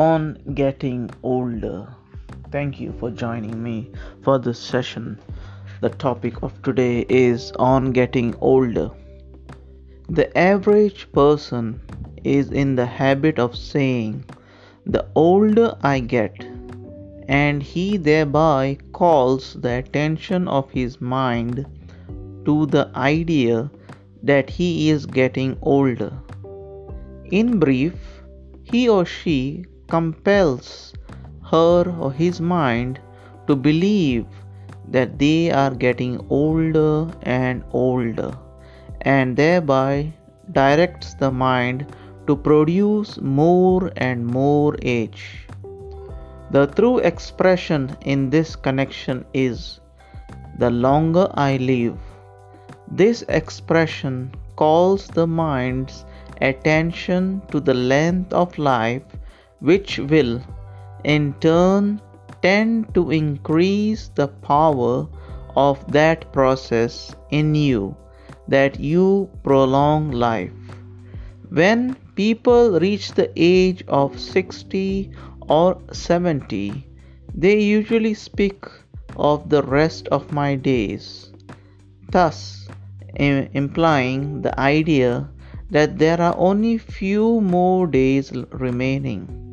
on getting older. Thank you for joining me for this session. The topic of today is on getting older. The average person is in the habit of saying, The older I get, and he thereby calls the attention of his mind to the idea that he is getting older. In brief, he or she compels her or his mind to believe that they are getting older and older and thereby directs the mind to produce more and more age. The true expression in this connection is the longer I live. This expression calls the mind's attention to the length of life, which will in turn tend to increase the power of that process in you that you prolong life. When people reach the age of 60 or 70, they usually speak of the rest of my days, thus implying the idea that there are only few more days remaining.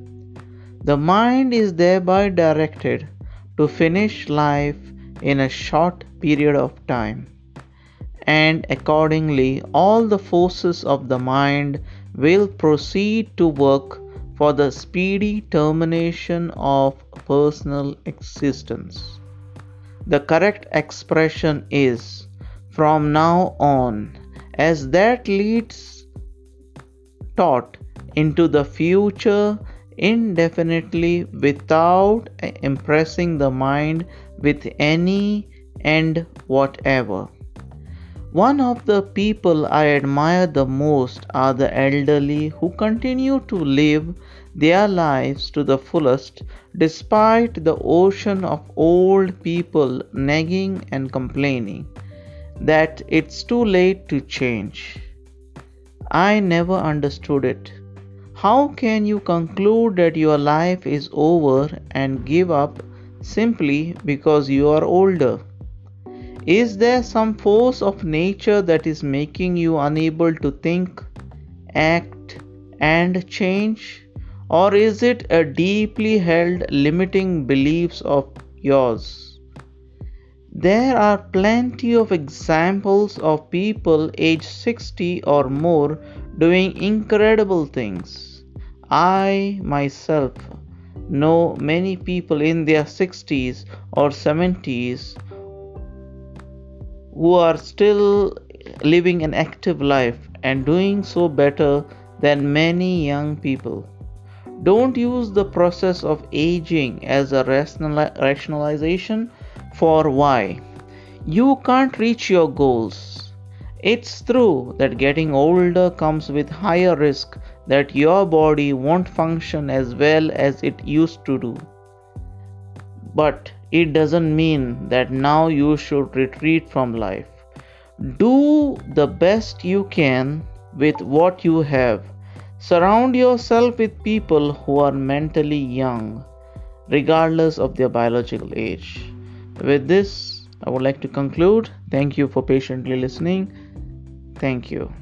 The mind is thereby directed to finish life in a short period of time, and accordingly, all the forces of the mind will proceed to work for the speedy termination of personal existence. The correct expression is from now on, as that leads thought into the future indefinitely without impressing the mind with any end whatever. One of the people I admire the most are the elderly who continue to live their lives to the fullest despite the ocean of old people nagging and complaining that it's too late to change. I never understood it. How can you conclude that your life is over and give up simply because you are older? Is there some force of nature that is making you unable to think, act, and change? Or is it a deeply held limiting beliefs of yours? There are plenty of examples of people aged 60 or more doing incredible things. I myself know many people in their 60s or 70s who are still living an active life and doing so better than many young people. Don't use the process of aging as a rationalization for why you can't reach your goals. It's true that getting older comes with higher risk that your body won't function as well as it used to do. But it doesn't mean that now you should retreat from life. Do the best you can with what you have. Surround yourself with people who are mentally young, regardless of their biological age. With this, I would like to conclude. Thank you for patiently listening. Thank you.